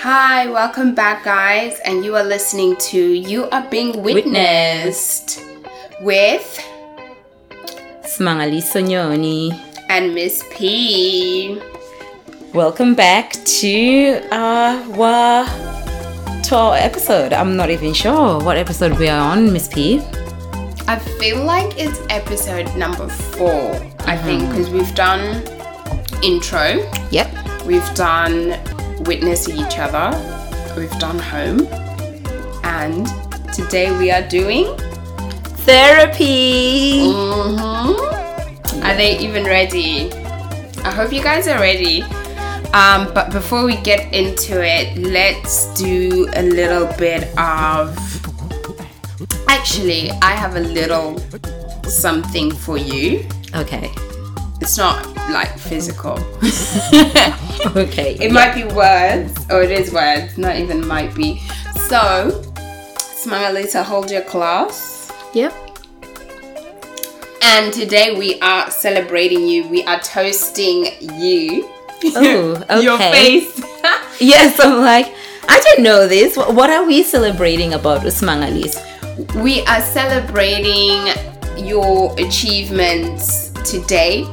Hi, welcome back, guys, and you are listening to You Are Being Witnessed with Smangali Sonyoni. and Miss P. Welcome back to our to our episode. I'm not even sure what episode we are on, Miss P. I feel like it's episode number four, I think, mm-hmm. because we've done intro, Yep. we've done witnessing each other, we've done home, and today we are doing. Therapy. Mhm. Are they even ready? I hope you guys are ready. Um, but before we get into it, let's do a little bit of. Actually, I have a little something for you. Okay. It's not like physical. Okay. It might be words, or it is words, not even might be. So, Smangalita, hold your class. Yep. And today we are celebrating you. We are toasting you. Oh, okay. Your face. Yes, I'm like, I didn't know this. What are we celebrating about Usmangalis? we are celebrating your achievements to date.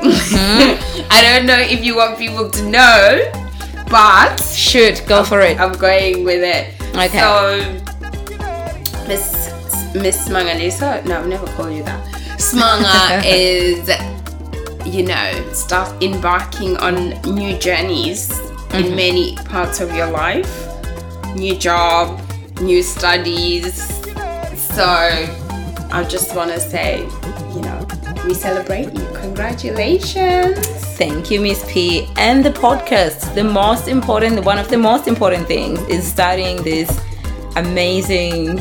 Mm-hmm. I don't know if you want people to know, but Shoot, go for it. I'm going with it. Okay. So, Miss Miss Smangalisa, no, I've never called you that. Smanga is, you know, start embarking on new journeys in mm-hmm. many parts of your life, new job, new studies. So, I just want to say, you know, we celebrate you. Congratulations. Thank you, Miss P. And the podcast. The most important, one of the most important things is starting this amazing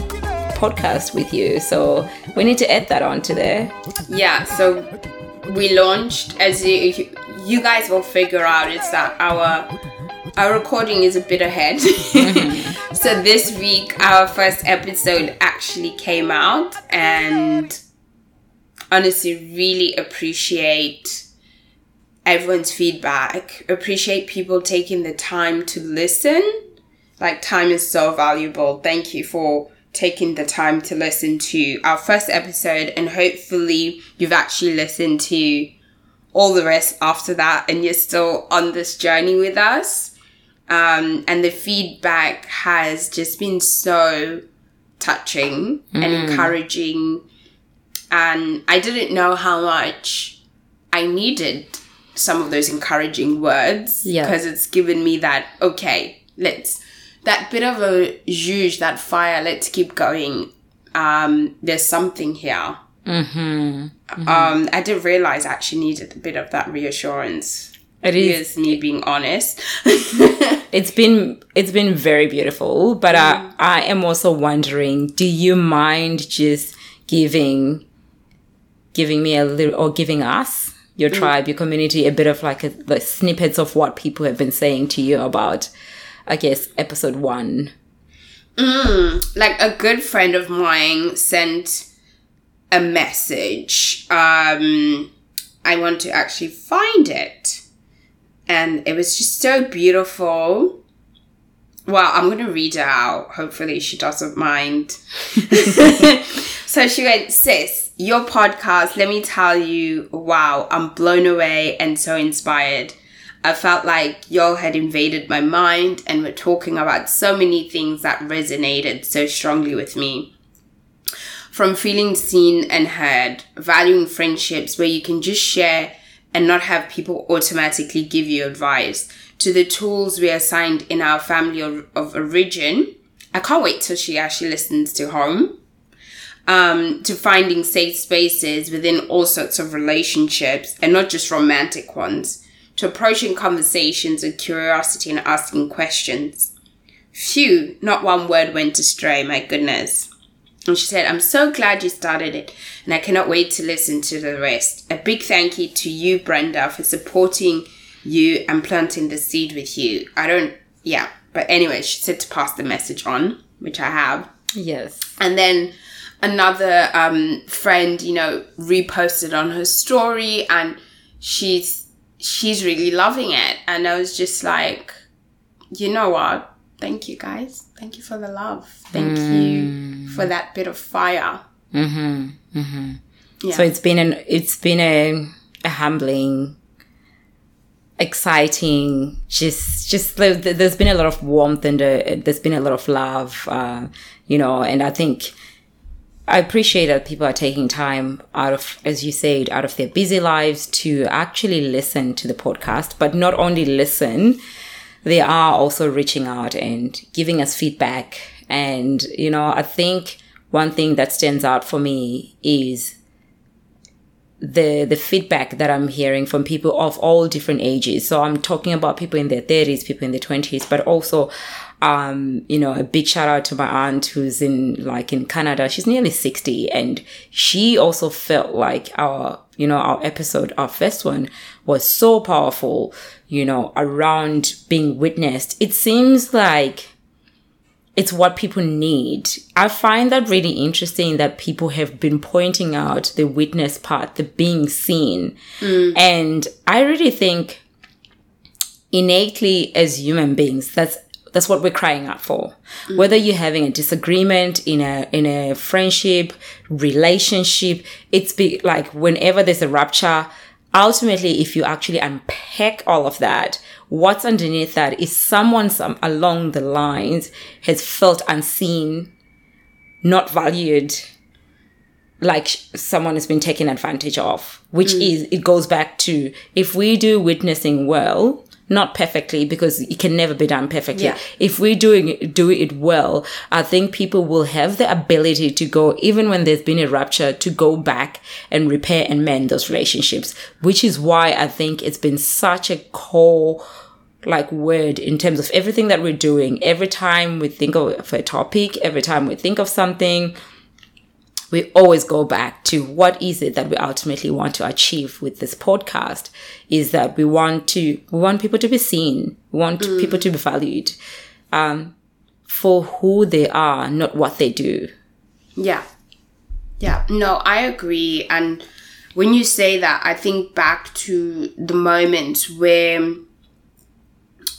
podcast with you. So we need to add that onto there. Yeah, so we launched as you, you guys will figure out it's that our our recording is a bit ahead. Mm-hmm. so this week our first episode actually came out and honestly really appreciate everyone's feedback. Appreciate people taking the time to listen. Like time is so valuable. Thank you for taking the time to listen to our first episode and hopefully you've actually listened to all the rest after that and you're still on this journey with us. Um, and the feedback has just been so touching and encouraging. And I didn't know how much I needed some of those encouraging words Yeah. because it's given me that okay let's that bit of a juge that fire let's keep going um there's something here Mm-hmm. um i didn't realize i actually needed a bit of that reassurance It is. Here's me being honest It's been it's been very beautiful, but I I am also wondering, do you mind just giving giving me a little or giving us your tribe, your community, a bit of like a, the snippets of what people have been saying to you about, I guess, episode one. like a good friend of mine sent a message. Um, I want to actually find it. And it was just so beautiful. Well, I'm going to read it out. Hopefully, she doesn't mind. so she went, Sis, your podcast, let me tell you, wow, I'm blown away and so inspired. I felt like y'all had invaded my mind and were talking about so many things that resonated so strongly with me. From feeling seen and heard, valuing friendships where you can just share and not have people automatically give you advice, to the tools we assigned in our family of, of origin. I can't wait till she actually listens to home. Um, to finding safe spaces within all sorts of relationships and not just romantic ones, to approaching conversations with curiosity and asking questions. Phew, not one word went astray, my goodness. And she said, I'm so glad you started it, and I cannot wait to listen to the rest. A big thank you to you, Brenda, for supporting you and planting the seed with you. I don't, yeah. But anyway, she said to pass the message on, which I have. Yes. And then another um, friend, you know, reposted on her story and she's she's really loving it. And I was just like, you know what? Thank you guys. Thank you for the love. Thank you for that bit of fire. Mm-hmm. Mm-hmm. Yeah. So it's been an it's been a, a humbling, exciting. Just just there- there's been a lot of warmth and uh, there's been a lot of love, uh, you know. And I think I appreciate that people are taking time out of, as you said, out of their busy lives to actually listen to the podcast. But not only listen, they are also reaching out and giving us feedback. And, you know, I think one thing that stands out for me is the the feedback that I'm hearing from people of all different ages. So I'm talking about people in their 30s, people in their 20s, but also um, you know, a big shout out to my aunt who's in like in Canada. She's nearly 60 and she also felt like our, you know, our episode, our first one was so powerful, you know, around being witnessed. It seems like it's what people need. I find that really interesting that people have been pointing out the witness part, the being seen. Mm. And I really think innately as human beings, that's that's what we're crying out for. Mm. Whether you're having a disagreement in a in a friendship, relationship, it's be like whenever there's a rupture, ultimately if you actually unpack all of that, what's underneath that is someone some along the lines has felt unseen, not valued, like someone has been taken advantage of, which mm. is, it goes back to if we do witnessing well, not perfectly because it can never be done perfectly. Yeah. If we're doing do it well, I think people will have the ability to go, even when there's been a rupture, to go back and repair and mend those relationships, which is why I think it's been such a core like word in terms of everything that we're doing. Every time we think of a topic, every time we think of something, we always go back to what is it that we ultimately want to achieve with this podcast is that we want to we want people to be seen we want people to be valued um, for who they are not what they do Yeah. Yeah. No, I agree. And when you say that, I think back to the moment where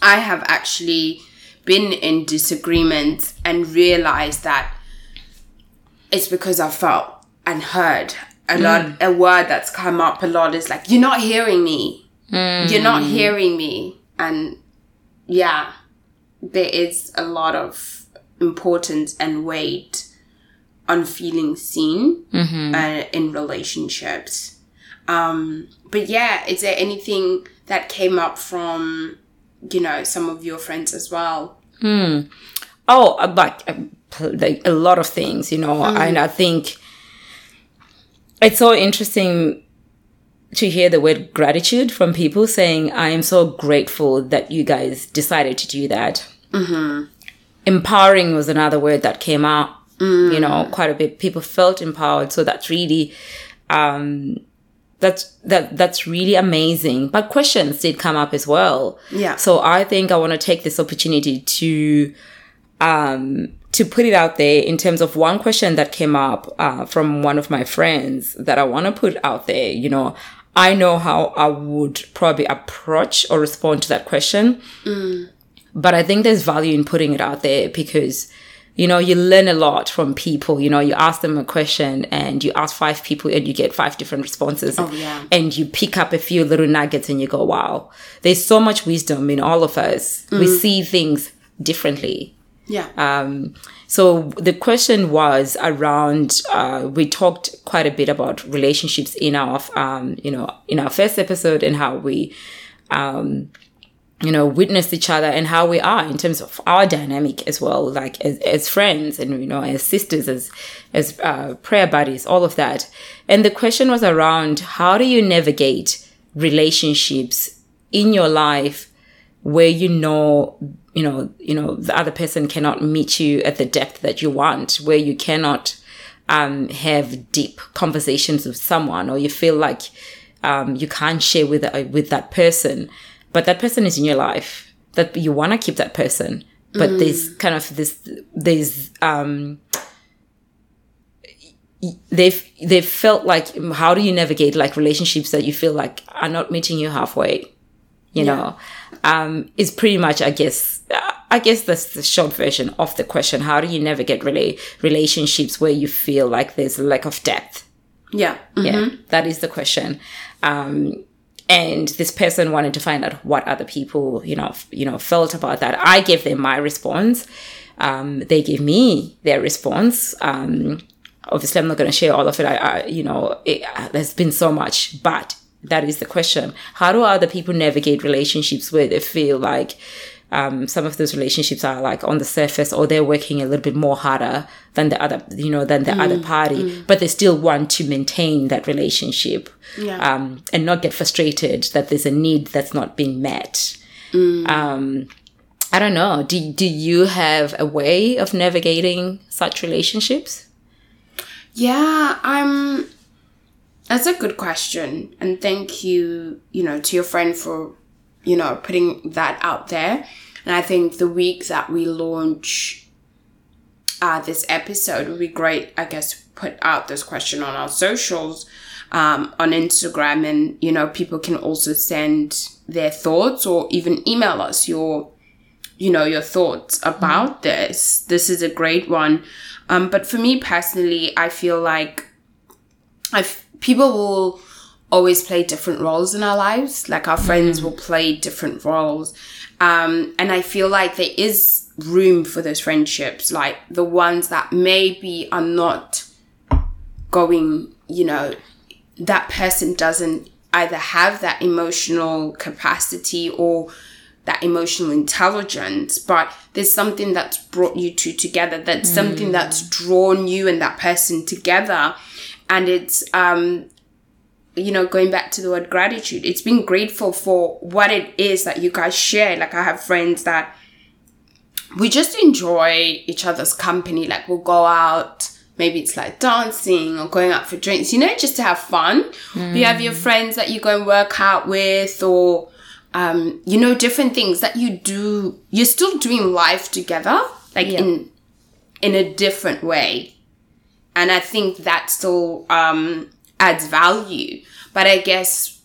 I have actually been in disagreement and realized that it's because I felt and heard a lot. A word that's come up a lot is like, "You're not hearing me. You're not hearing me." And yeah, there is a lot of importance and weight on feeling seen uh, in relationships. Um, but yeah, is there anything that came up from, you know, some of your friends as well? oh uh, like, uh, like a lot of things you know and i think it's so interesting to hear the word gratitude from people saying i am so grateful that you guys decided to do that. Empowering was another word that came out you know quite a bit. People felt empowered so that's really um that's that that's really amazing. But questions did come up as well. Yeah. so i think i want to take this opportunity to um to put it out there in terms of one question that came up uh, from one of my friends that i want to put out there you know i know how i would probably approach or respond to that question but I think there's value in putting it out there because, you know, you learn a lot from people. You know, you ask them a question and you ask five people and you get five different responses. Oh, yeah. And you pick up a few little nuggets and you go, wow, there's so much wisdom in all of us. We see things differently. Yeah. Um, so the question was around. Uh, we talked quite a bit about relationships in our, um, you know, in our first episode and how we, um, you know, witnessed each other and how we are in terms of our dynamic as well, like as, as friends and you know, as sisters, as as uh, prayer buddies, all of that. And the question was around how do you navigate relationships in your life where you know you know you know the other person cannot meet you at the depth that you want where you cannot um, have deep conversations with someone or you feel like um, you can't share with uh, with that person. But that person is in your life. That you want to keep that person. But there's kind of this there's um they've they've felt like how do you navigate like relationships that you feel like are not meeting you halfway you know? Um is pretty much i guess I guess that's the short version of the question. How do you navigate really relationships where you feel like there's a lack of depth? Yeah. Yeah, that is the question. Um, and this person wanted to find out what other people, you know, f- you know, felt about that. I gave them my response. Um, they gave me their response. Um, obviously, I'm not going to share all of it. I, I you know, it, uh, there's been so much, but that is the question. How do other people navigate relationships where they feel like um, some of those relationships are like on the surface or they're working a little bit more harder than the other, you know, than the other party, but they still want to maintain that relationship Yeah. um, and not get frustrated that there's a need that's not being met. Um, I don't know. Do, do you have a way of navigating such relationships? Yeah, I'm. That's a good question, and thank you, you know, to your friend for, you know, putting that out there. And I think the week that we launch uh, this episode would be great. I guess put out this question on our socials, um, on Instagram, and you know, people can also send their thoughts or even email us your you know your thoughts about this this is a great one um, but for me personally i feel like i people will always play different roles in our lives like our friends will play different roles um, and i feel like there is room for those friendships like the ones that maybe are not going you know that person doesn't either have that emotional capacity or that emotional intelligence, but there's something that's brought you two together. That's something that's drawn you and that person together. And it's, um, you know, going back to the word gratitude, it's being grateful for what it is that you guys share. Like, I have friends that we just enjoy each other's company. Like, we'll go out, maybe it's like dancing or going out for drinks, you know, just to have fun. You have your friends that you go and work out with, or, um, you know, different things that you do. You're still doing life together, like Yeah. in in a different way, and I think that still um, adds value. But I guess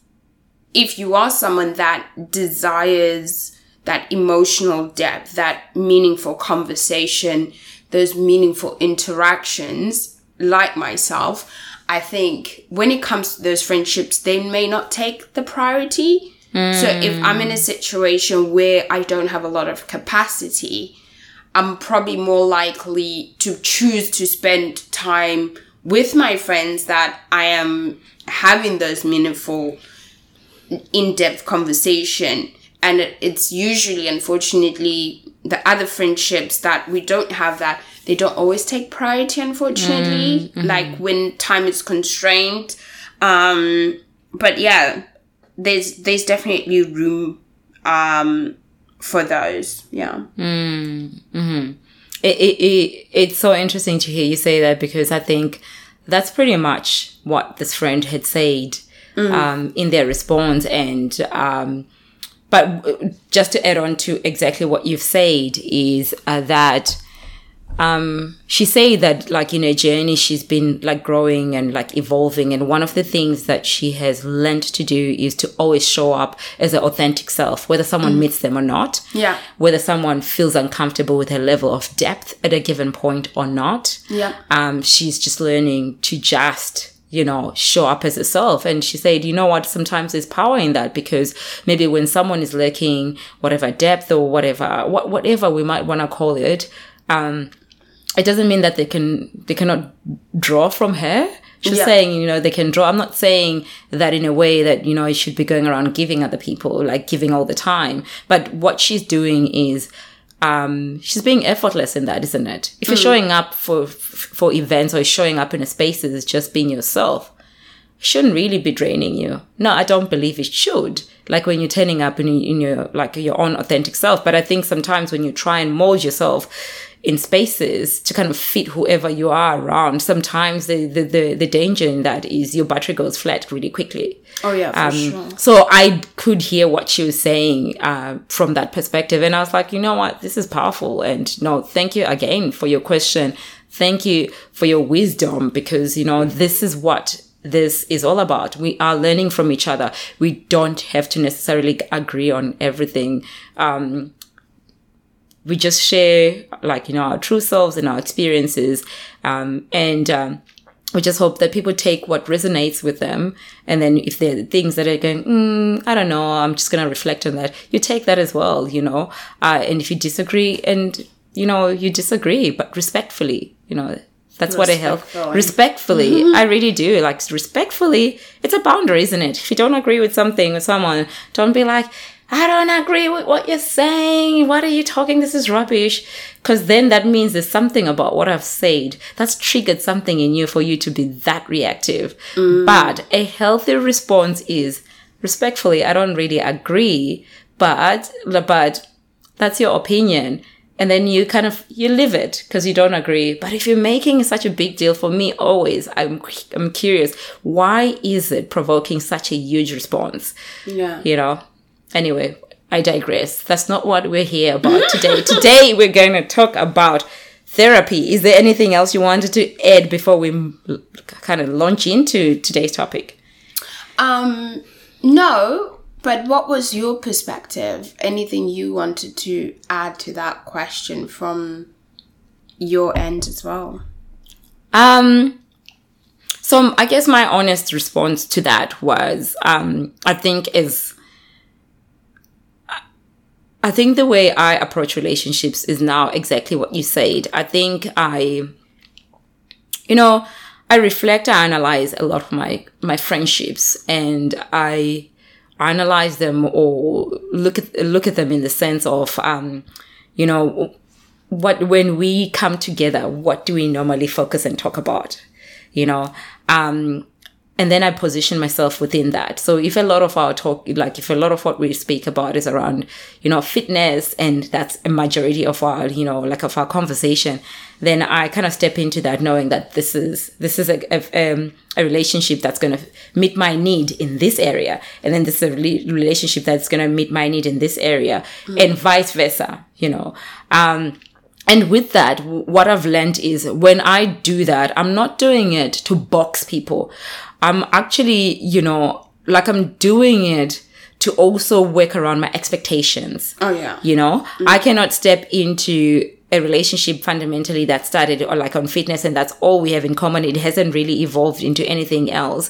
if you are someone that desires that emotional depth, that meaningful conversation, those meaningful interactions, like myself, I think when it comes to those friendships, they may not take the priority. So if hmm. I'm in a situation where I don't have a lot of capacity, I'm probably more likely to choose to spend time with my friends that I am having those meaningful, in depth conversation. And it's usually, unfortunately, the other friendships that we don't have that, they don't always take priority, unfortunately, like when time is constrained. Um, but yeah, there's there's definitely room um, for those. Yeah. It, it, it, it's so interesting to hear you say that because I think that's pretty much what this friend had said um, in their response. And, um, but just to add on to exactly what you've said is uh, that um, she said that like in her journey she's been like growing and like evolving and one of the things that she has learned to do is to always show up as an authentic self whether someone meets them or not Yeah. whether someone feels uncomfortable with her level of depth at a given point or not Yeah. um, she's just learning to just you know show up as herself and she said you know what sometimes there's power in that because maybe when someone is lacking whatever depth or whatever what, whatever we might want to call it um, it doesn't mean that they can they cannot draw from her she's Yeah. saying you know they can draw i'm not saying that in a way that you know you should be going around giving other people like giving all the time but what she's doing is um she's being effortless in that isn't it if you're showing up for for events or showing up in a spaces just being yourself shouldn't really be draining you. No, I don't believe it should. Like when you're turning up in, in your like your own authentic self. But I think sometimes when you try and mold yourself in spaces to kind of fit whoever you are around, sometimes the the, the, the danger in that is your battery goes flat really quickly. Oh yeah, for Um, sure. So I could hear what she was saying uh, from that perspective, and I was like, you know what, this is powerful. And no, thank you again for your question. Thank you for your wisdom because you know this is what this is all about. We are learning from each other. We don't have to necessarily agree on everything. Um, we just share like, you know, our true selves and our experiences. Um, and, um, we just hope that people take what resonates with them. And then if there are things that are going, mm, I don't know, I'm just going to reflect on that, you take that as well, you know. Uh, and if you disagree and, you know, you disagree, but respectfully, you know, that's what I help. Respectfully. Mm-hmm. I really do. Like, respectfully, it's a boundary, isn't it? If you don't agree with something with someone, don't be like, I don't agree with what you're saying. What are you talking? This is rubbish. Because then that means there's something about what I've said that's triggered something in you for you to be that reactive. Mm. But a healthy response is respectfully, I don't really agree, but, but that's your opinion. And then you kind of, you live it because you don't agree. But if you're making such a big deal for me, always, I'm, I'm curious, why is it provoking such a huge response? Yeah. You know? Anyway, I digress. That's not what we're here about today. today, we're going to talk about therapy. Is there anything else you wanted to add before we kind of launch into today's topic? Um, no, but what was your perspective? Anything you wanted to add to that question from your end as well? Um, so I guess my honest response to that was, um, I think is I think the way I approach relationships is now exactly what you said. I think I, you know, I reflect, I analyze a lot of my, my friendships and I analyze them or look at, look at them in the sense of, um, you know, what, when we come together, what do we normally focus and talk about? You know, um, and then I position myself within that. So if a lot of our talk, like if a lot of what we speak about is around, you know, fitness and that's a majority of our, you know, like of our conversation, then I kind of step into that knowing that this is, this is a, a, um, a relationship that's going to meet my need in this area. And then this is a relationship that's going to meet my need in this area mm. and vice versa, you know. Um, and with that, what I've learned is when I do that, I'm not doing it to box people. I'm actually, you know, like I'm doing it to also work around my expectations. Oh yeah. You know, mm-hmm. I cannot step into a relationship fundamentally that started or like on fitness and that's all we have in common. It hasn't really evolved into anything else.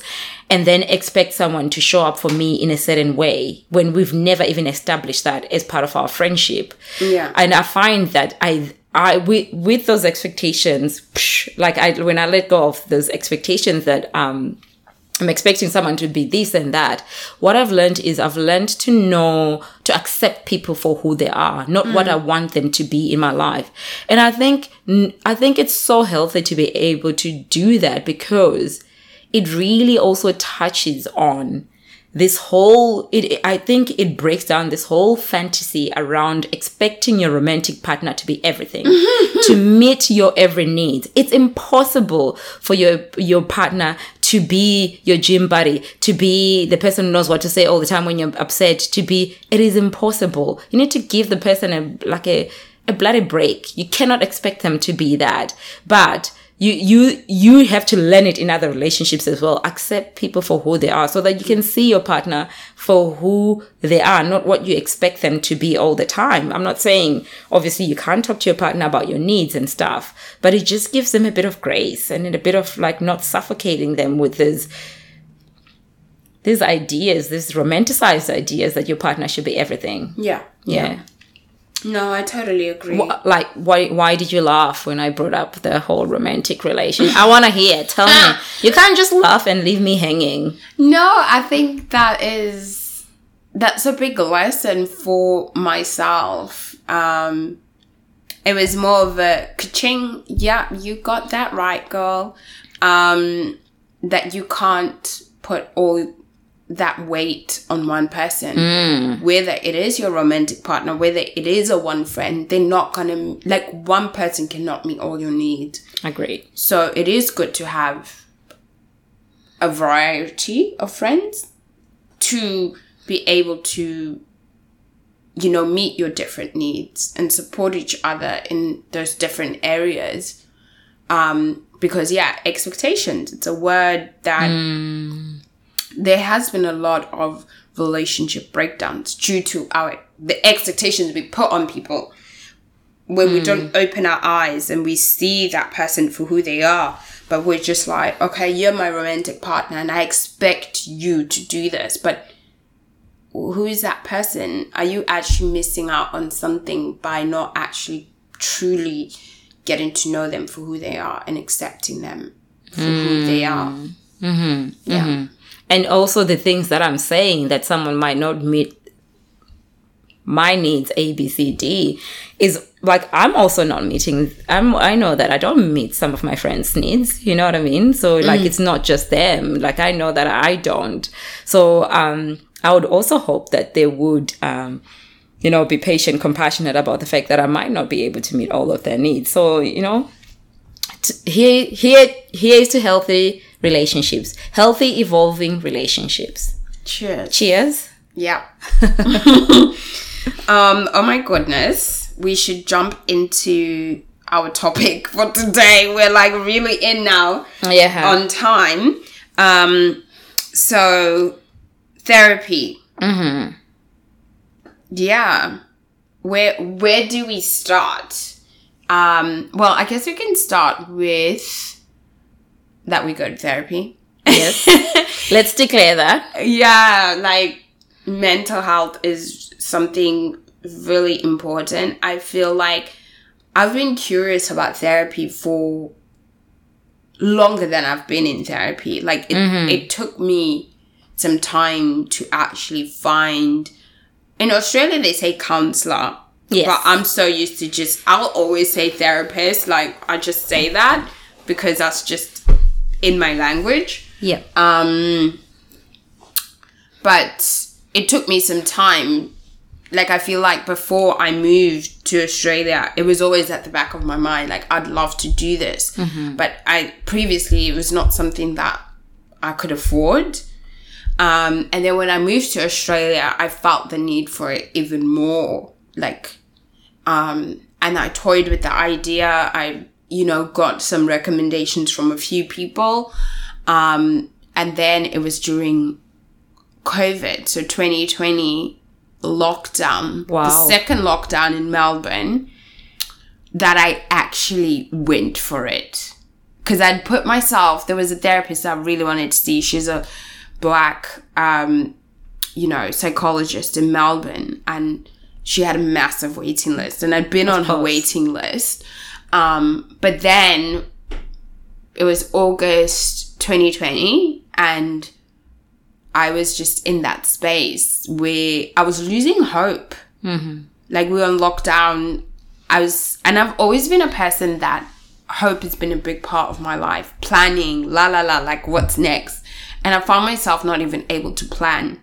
And then expect someone to show up for me in a certain way when we've never even established that as part of our friendship. Yeah. And I find that I I with with those expectations, psh, like I when I let go of those expectations that um I'm expecting someone to be this and that. What I've learned is I've learned to know to accept people for who they are, not mm. what I want them to be in my life. And I think I think it's so healthy to be able to do that because it really also touches on this whole it i think it breaks down this whole fantasy around expecting your romantic partner to be everything to meet your every need it's impossible for your your partner to be your gym buddy to be the person who knows what to say all the time when you're upset to be it is impossible. You need to give the person a like a a bloody break. You cannot expect them to be that. But you you you have to learn it in other relationships as well accept people for who they are so that you can see your partner for who they are not what you expect them to be all the time i'm not saying obviously you can't talk to your partner about your needs and stuff but it just gives them a bit of grace and a bit of like not suffocating them with this these ideas these romanticized ideas that your partner should be everything yeah yeah. yeah. No, I totally agree. like, why why did you laugh when I brought up the whole romantic relation? I want to hear. Tell me. You can't just laugh and leave me hanging. No, I think that is that's a big lesson for myself. Um, it was more of a ka-ching. Yeah, you got that right, girl. Um, that you can't put all that weight on one person. Mm. Whether it is your romantic partner, whether it is a one friend, they're not gonna like one person cannot meet all your needs. Agreed. So it is good to have a variety of friends to be able to you know meet your different needs and support each other in those different areas um because yeah expectations it's a word that mm there has been a lot of relationship breakdowns due to our the expectations we put on people. When we don't hmm. open our eyes and we see that person for who they are but we're just like okay you're my romantic partner and i expect you to do this. But who is that person? Are you actually missing out on something by not actually truly getting to know them for who they are and accepting them for who they are? Hmm. Mm-hmm. Yeah mm-hmm. And also the things that I'm saying that someone might not meet my needs A B C D is like I'm also not meeting I'm I know that I don't meet some of my friends needs you know what I mean? So like it's not just them. Like I know that I don't. So um I would also hope that they would um you know be patient compassionate about the fact that I might not be able to meet all of their needs. So you know t- here here here's to healthy relationships healthy evolving relationships cheers cheers Yeah. um, oh my goodness. We should jump into our topic for today. We're like really in now yeah on time. Um, so therapy. Mm-hmm. Yeah. Where where do we start? Um, well, I guess we can start with that we go to therapy. yes. Let's declare that. Yeah like mental health is something really important. I feel like i've been curious about therapy for longer than i've been in therapy. Like it, mm-hmm. it took me some time to actually find in australia they say counselor Yes. but i'm so used to just i'll always say therapist. Like i just say that because that's just in my language yeah um, but it took me some time. Like I feel like before I moved to Australia, it was always at the back of my mind. Like I'd love to do this, but I previously it was not something that I could afford. Um, and then when I moved to Australia, I felt the need for it even more. Like, um, and I toyed with the idea. I, you know, got some recommendations from a few people. Um, and then it was during COVID, so 2020 lockdown, the second lockdown in Melbourne, that I actually went for it. Because I'd put myself, there was a therapist I really wanted to see. She's a black, um, you know, psychologist in Melbourne, and she had a massive waiting list, and I'd been on her waiting list. Um, but then it was August 2020, and I was just in that space where I was losing hope. Like we were on lockdown. I was, and I've always been a person that hope has been a big part of my life. Planning, la la la, like what's next. And I found myself not even able to plan.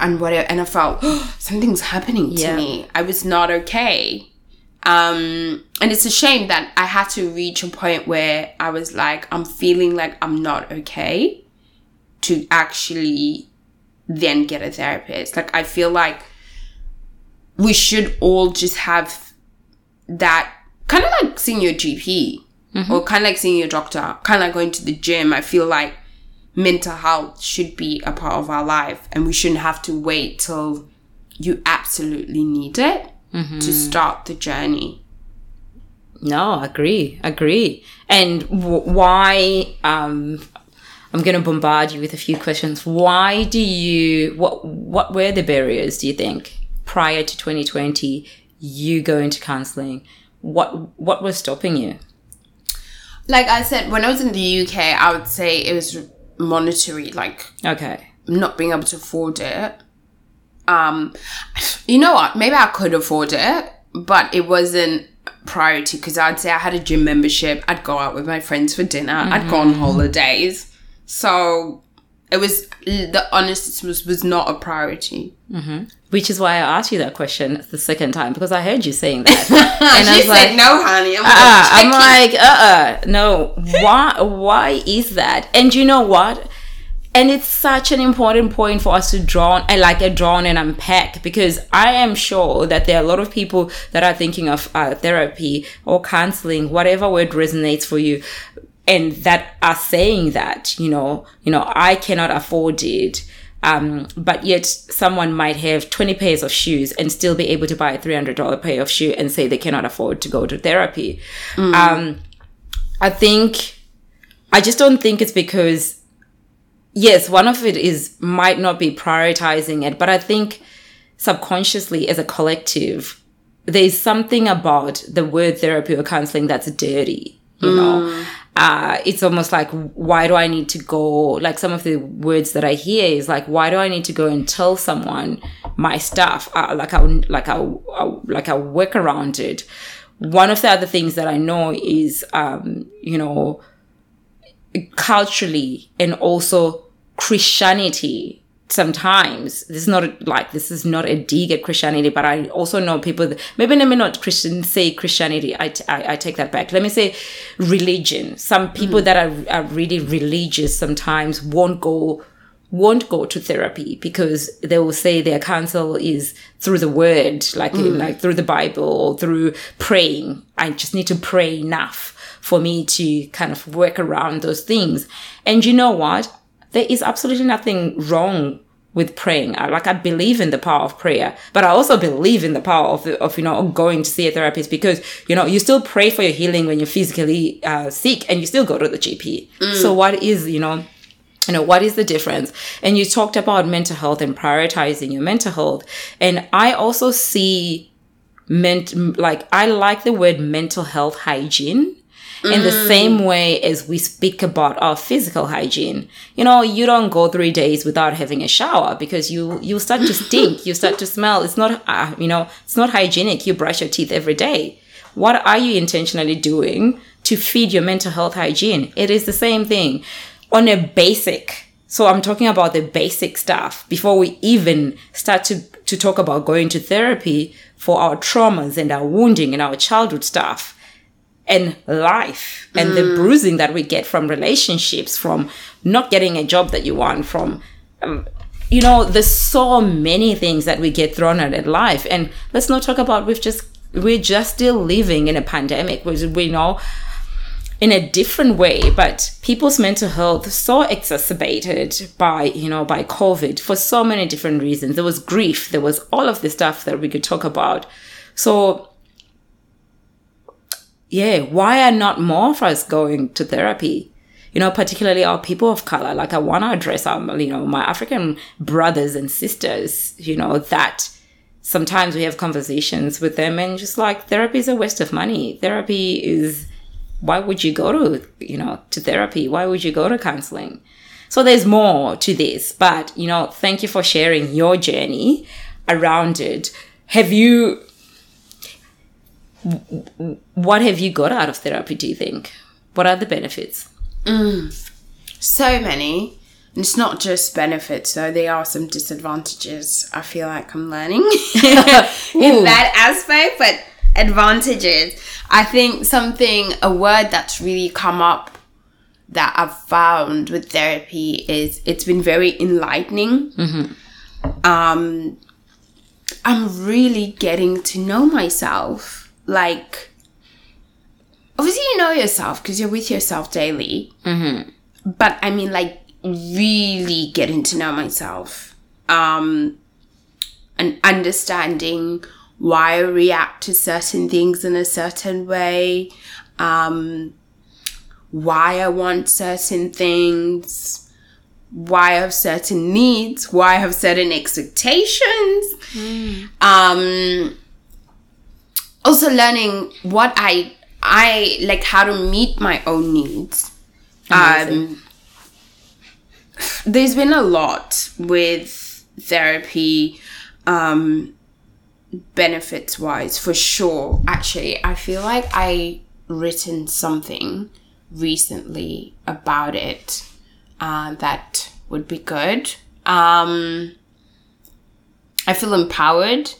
And what, and I felt something's happening to Yeah. me. I was not okay. Um, and it's a shame that I had to reach a point where I was like, I'm feeling like I'm not okay to actually then get a therapist. Like I feel like we should all just have that kind of like seeing your GP or kind of like seeing your doctor, kind of like going to the gym. I feel like mental health should be a part of our life and we shouldn't have to wait till you absolutely need it to start the journey. No, agree, agree. And w- why? Um, I'm going to bombard you with a few questions. Why do you? What What were the barriers? Do you think prior to 2020, you going to counselling? What What was stopping you? Like I said, when I was in the UK, I would say it was monetary, like Okay. not being able to afford it. Um, you know what? Maybe I could afford it, but it wasn't priority because I'd say I had a gym membership. I'd go out with my friends for dinner. I'd go on holidays. So it was the honest was was not a priority. Which is why I asked you that question the second time because I heard you saying that, and I was said, like, "No, honey." I'm, Ah, I'm like, like, uh, uh no. Why? Why is that? And you know what? And it's such an important point for us to draw and like a draw on and unpack because I am sure that there are a lot of people that are thinking of uh, therapy or counseling, whatever word resonates for you, and that are saying that you know, you know, I cannot afford it. Um, but yet someone might have 20 pairs of shoes and still be able to buy a $300 pair of shoe and say they cannot afford to go to therapy. Um, I think, I just don't think it's because, yes, one of it is might not be prioritizing it, but I think subconsciously as a collective, there's something about the word therapy or counseling that's dirty, you know? Uh, it's almost like, why do I need to go? Like some of the words that I hear is like, why do I need to go and tell someone my stuff? Uh, like I, like I, like I work around it. One of the other things that I know is, um, you know, culturally and also Christianity sometimes this is not like this is not a dig at Christianity, but I also know people that maybe let me not Christian say Christianity. I, t- I, I take that back. Let me say religion. Some people mm. that are, are really religious sometimes won't go won't go to therapy because they will say their counsel is through the word, like mm. like through the Bible or through praying. I just need to pray enough for me to kind of work around those things. And you know what? There is absolutely nothing wrong with praying. I, like I believe in the power of prayer, but I also believe in the power of, of you know going to see a therapist because you know you still pray for your healing when you're physically uh, sick and you still go to the GP. So what is you know you know what is the difference and you talked about mental health and prioritizing your mental health and i also see ment like i like the word mental health hygiene in the same way as we speak about our physical hygiene. You know you don't go three days without having a shower because you you start to stink you start to smell. It's not uh, you know it's not hygienic. You brush your teeth every day. What are you intentionally doing to feed your mental health hygiene? It is the same thing. On a basic so i'm talking about the basic stuff before we even start to to talk about going to therapy for our traumas and our wounding and our childhood stuff and life and the bruising that we get from relationships from not getting a job that you want from um, you know there's so many things that we get thrown at in life. And let's not talk about we've just we're just still living in a pandemic. Which we know in a different way but people's mental health so exacerbated by you know by covid for so many different reasons. There was grief. There was all of the stuff that we could talk about. So yeah why are not more of us going to therapy? You know particularly our people of color. Like i want to address our you know my african brothers and sisters you know that sometimes we have conversations with them and just like therapy is a waste of money. Therapy is why would you go to you know to therapy? Why would you go to counseling? So there's more to this but you know thank you for sharing your journey around it. Have you what have you got out of therapy do you think what are the benefits so many. And it's not just benefits, though. There are some disadvantages. I feel like I'm learning in that aspect, but advantages. I think something, a word that's really come up that I've found with therapy is it's been very enlightening. Um, I'm really getting to know myself. Like, obviously, you know yourself because you're with yourself daily. But I mean, like, really getting to know myself. Um, and understanding why I react to certain things in a certain way, um, why I want certain things, why I have certain needs, why I have certain expectations. Um, also learning what I I like how to meet my own needs. Um, there's been a lot with therapy um benefits wise for sure. Actually i feel like i written something recently about it uh, that would be good. Um i feel empowered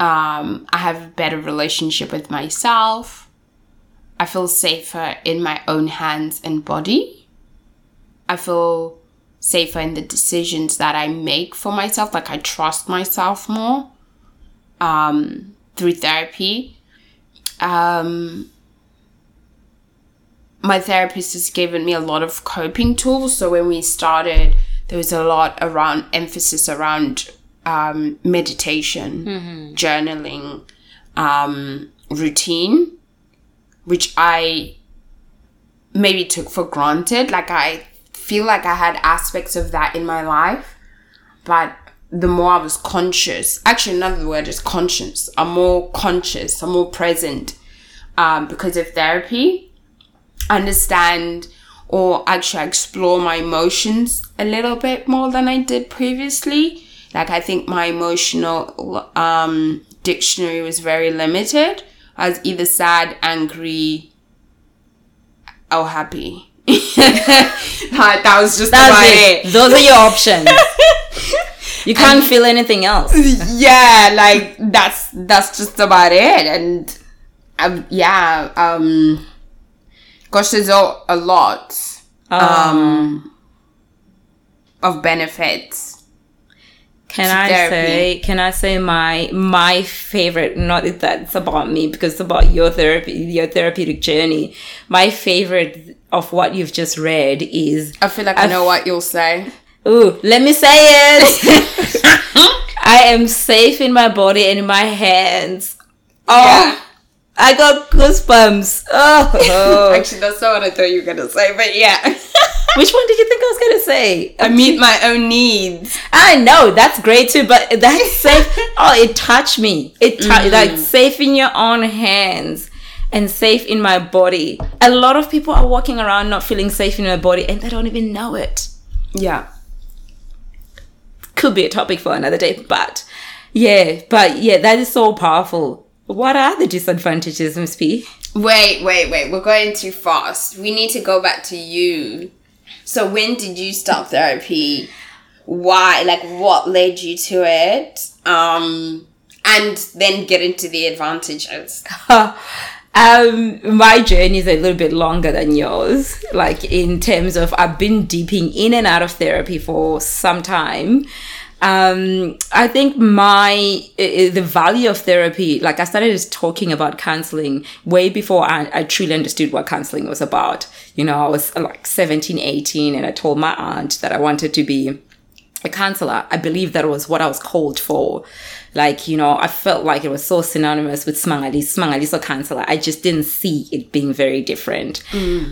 um i have a better relationship with myself i feel safer in my own hands and body i feel safer in the decisions that I make for myself. Like I trust myself more um, through therapy. Um, my therapist has given me a lot of coping tools. So when we started there was a lot around emphasis around um, meditation, journaling, um, routine, which I maybe took for granted. Like I feel like I had aspects of that in my life, but the more I was conscious, actually another word is conscious. I'm more conscious. I'm more present um, because of therapy. Understand or actually explore my emotions a little bit more than I did previously. Like I think my emotional um, dictionary was very limited. I was either sad, angry, or happy. that, that was just That's about it. it. Those are your options. you can't feel anything else. yeah, like that's that's just about it. And um, yeah, um, gosh, there's a, a lot um, of benefits. Can I therapy. say? Can I say my my favorite? Not that that's about me because it's about your therapy, your therapeutic journey. My favorite of what you've just read is I feel like I know what you'll say. Ooh, let me say it. I am safe in my body and in my hands. Oh, Yeah. I got goosebumps. Oh, Actually, that's not what I thought you were gonna say, but yeah. which one did you think I was gonna say? I meet my own needs. I know that's great too, but that's safe. oh, it touched me. It tou- mm-hmm. like safe in your own hands and safe in my body. A lot of people are walking around not feeling safe in their body, and they don't even know it. Yeah. could be a topic for another day, but yeah, but yeah, that is so powerful. What are the disadvantages, Miss P? Wait, wait, wait. We're going too fast. We need to go back to you. So, when did you start therapy? Why? Like, what led you to it? Um, and then get into the advantages. um, my journey is a little bit longer than yours. Like in terms of, I've been dipping in and out of therapy for some time. Um, I think my the value of therapy, like I started just talking about counseling way before I, I truly understood what counseling was about. You know, I was like 17, 18, and I told my aunt that I wanted to be a counselor. I believe that was what I was called for. Like, you know, I felt like it was so synonymous with Smangali, Smangaliso counselor. I just didn't see it being very different.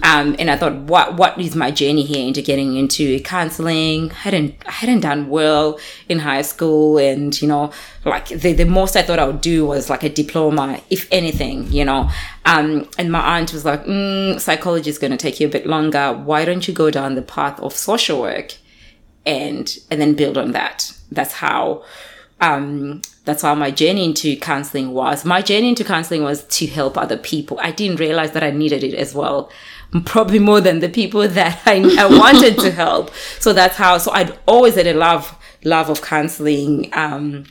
Um, and I thought, what what is my journey here into getting into counseling? I hadn't I hadn't done well in high school and, you know, like the, the most I thought I would do was like a diploma, if anything, you know. Um, and my aunt was like, mm, psychology is going to take you a bit longer. Why don't you go down the path of social work? And and then build on that. That's how um that's how my journey into counseling was. My journey into counseling was to help other people. I didn't realize that I needed it as well. Probably more than the people that I, I wanted to help. So that's how so I'd always had a love love of counseling. Um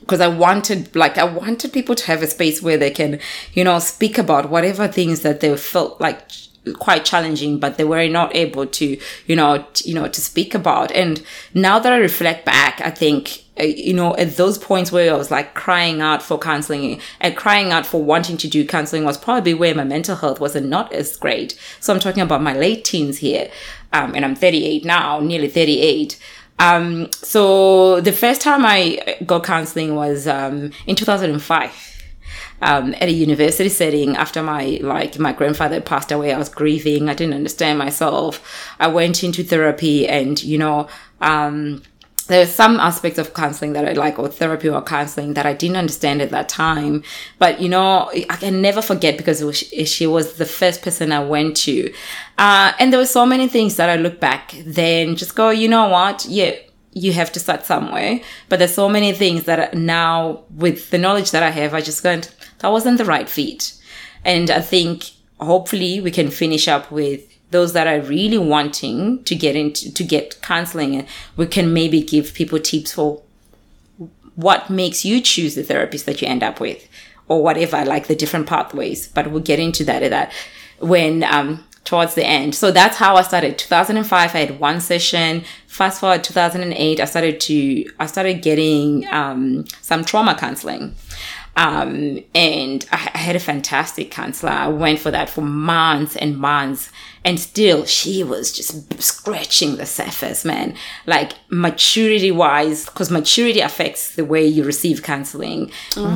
because I wanted like I wanted people to have a space where they can, you know, speak about whatever things that they felt like quite challenging but they were not able to you know t- you know to speak about. And now that i reflect back i think uh, you know at those points where i was like crying out for counseling and crying out for wanting to do counseling was probably where my mental health wasn't not as great. So i'm talking about my late teens here um, and i'm 38 now nearly 38 um, so the first time I got counseling was um, in 2005 um, at a university setting after my like my grandfather passed away. I was grieving. I didn't understand myself. I went into therapy, and you know. Um, there are some aspects of counseling that I like, or therapy or counseling that I didn't understand at that time. But you know, I can never forget because was, she was the first person I went to, uh, and there were so many things that I look back then just go, you know what, yeah, you have to start somewhere. But there's so many things that now, with the knowledge that I have, I just go went, that wasn't the right fit. And I think hopefully we can finish up with those that are really wanting to get into to get counseling and we can maybe give people tips for what makes you choose the therapist that you end up with or whatever like the different pathways. But we'll get into that at that when um towards the end. So that's how i started. 2005 i had one session. Fast forward 2008 i started to i started getting um some trauma counseling Um, and I, I had a fantastic counselor. I went for that for months and months. And still, she was just scratching the surface, man. Like maturity wise, because maturity affects the way you receive counseling,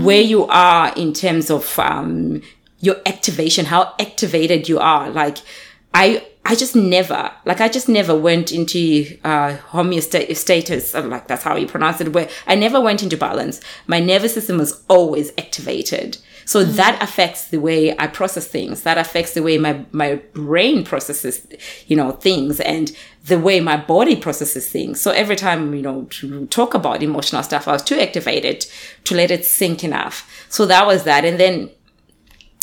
where you are in terms of um, your activation, how activated you are. Like, I I just never like I just never went into uh homeostasis like that's how you pronounce it where I never went into balance. My nervous system was always activated. So mm-hmm. that affects the way I process things. That affects the way my my brain processes, you know, things and the way my body processes things. So every time, you know, to talk about emotional stuff, I was too activated to let it sink enough. So that was that. And then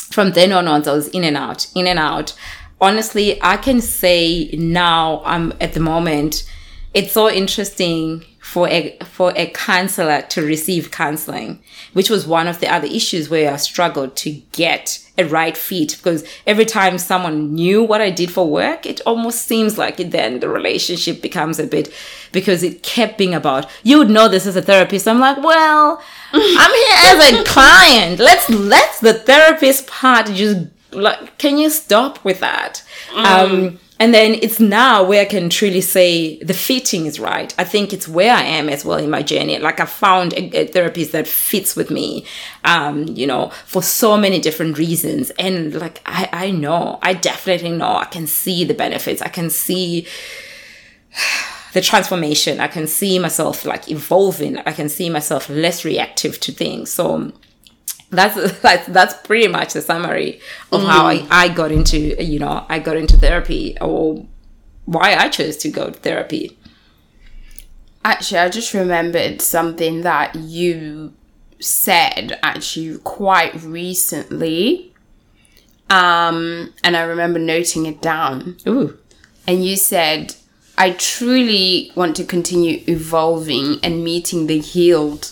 from then on, on I was in and out, in and out honestly, I can say now I'm at the moment, it's so interesting for a for a counselor to receive counseling, which was one of the other issues where I struggled to get a right fit because every time someone knew what I did for work, it almost seems like it, then the relationship becomes a bit because it kept being about you would know this as a therapist. I'm like, well, I'm here as a client. Let's let the therapist part just like can you stop with that mm. um and then it's now where I can truly say the fitting is right. I think it's where I am as well in my journey. Like I found a, a therapist that fits with me, um, you know, for so many different reasons. And like I, I know, I definitely know I can see the benefits. I can see the transformation. I can see myself like evolving. I can see myself less reactive to things. So that's that's that's pretty much the summary of mm. how I, I got into you know I got into therapy or why I chose to go to therapy. Actually, I just remembered something that you said actually quite recently. Um, and I remember noting it down. Ooh. And you said, I truly want to continue evolving and meeting the healed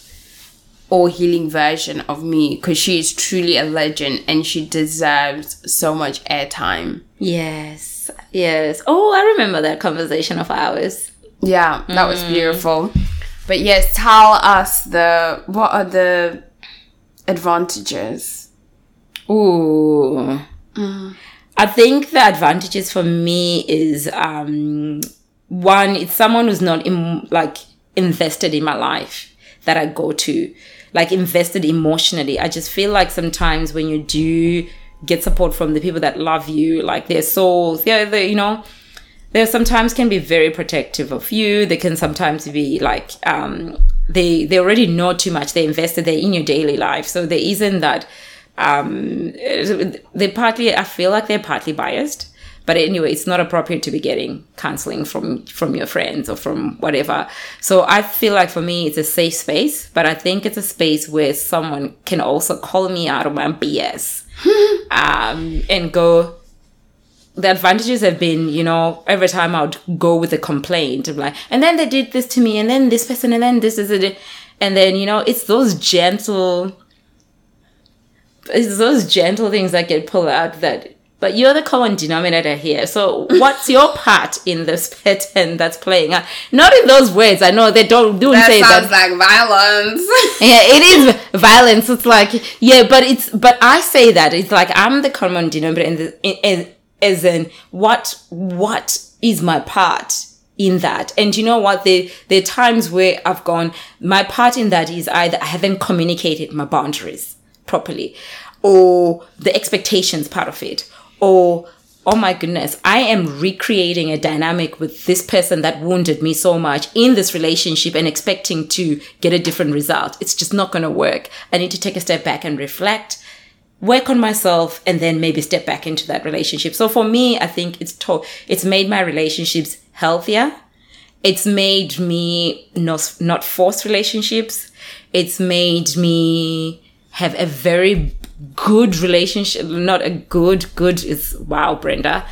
or healing version of me because she is truly a legend and she deserves so much airtime. Yes, yes. Oh, I remember that conversation of ours. Yeah, that mm. was beautiful. But yes, tell us the what are the advantages? Ooh. Mm. I think the advantages for me is um one, it's someone who's not in, like invested in my life that I go to like invested emotionally. I just feel like sometimes when you do get support from the people that love you, like their souls, yeah, they, you know, they sometimes can be very protective of you. They can sometimes be like, um, they, they already know too much. They invested there in your daily life. So there isn't that, um, they partly, I feel like they're partly biased but anyway, it's not appropriate to be getting counseling from from your friends or from whatever. So I feel like for me, it's a safe space, but I think it's a space where someone can also call me out of my BS um, and go. The advantages have been, you know, every time I would go with a complaint, like, and then they did this to me, and then this person, and then this is it, and then you know, it's those gentle it's those gentle things that get pulled out that but you're the common denominator here. So what's your part in this pattern that's playing out? Not in those words. I know they don't do that say sounds that. like violence. yeah, it is violence. It's like yeah, but it's but I say that it's like I'm the common denominator in the in, as in what what is my part in that. And you know what? There, there are times where I've gone, my part in that is either I haven't communicated my boundaries properly or the expectations part of it or oh my goodness, I am recreating a dynamic with this person that wounded me so much in this relationship and expecting to get a different result. It's just not going to work. I need to take a step back and reflect, work on myself, and then maybe step back into that relationship. So for me, I think it's to- it's made my relationships healthier. It's made me not, not force relationships. It's made me have a very good relationship, not a good, good is wow, Brenda.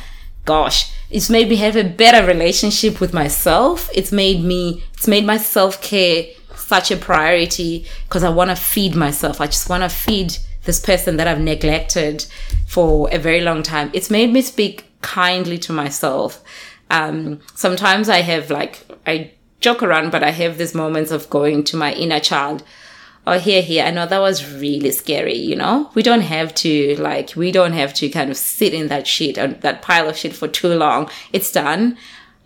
Gosh, it's made me have a better relationship with myself. It's made me, it's made my self care such a priority because I want to feed myself. I just want to feed this person that I've neglected for a very long time. It's made me speak kindly to myself. Um, sometimes I have like, I joke around, but I have these moments of going to my inner child oh here here. I know that was really scary you know? We don't have to like we don't have to kind of sit in that shit or that pile of shit for too long. It's done.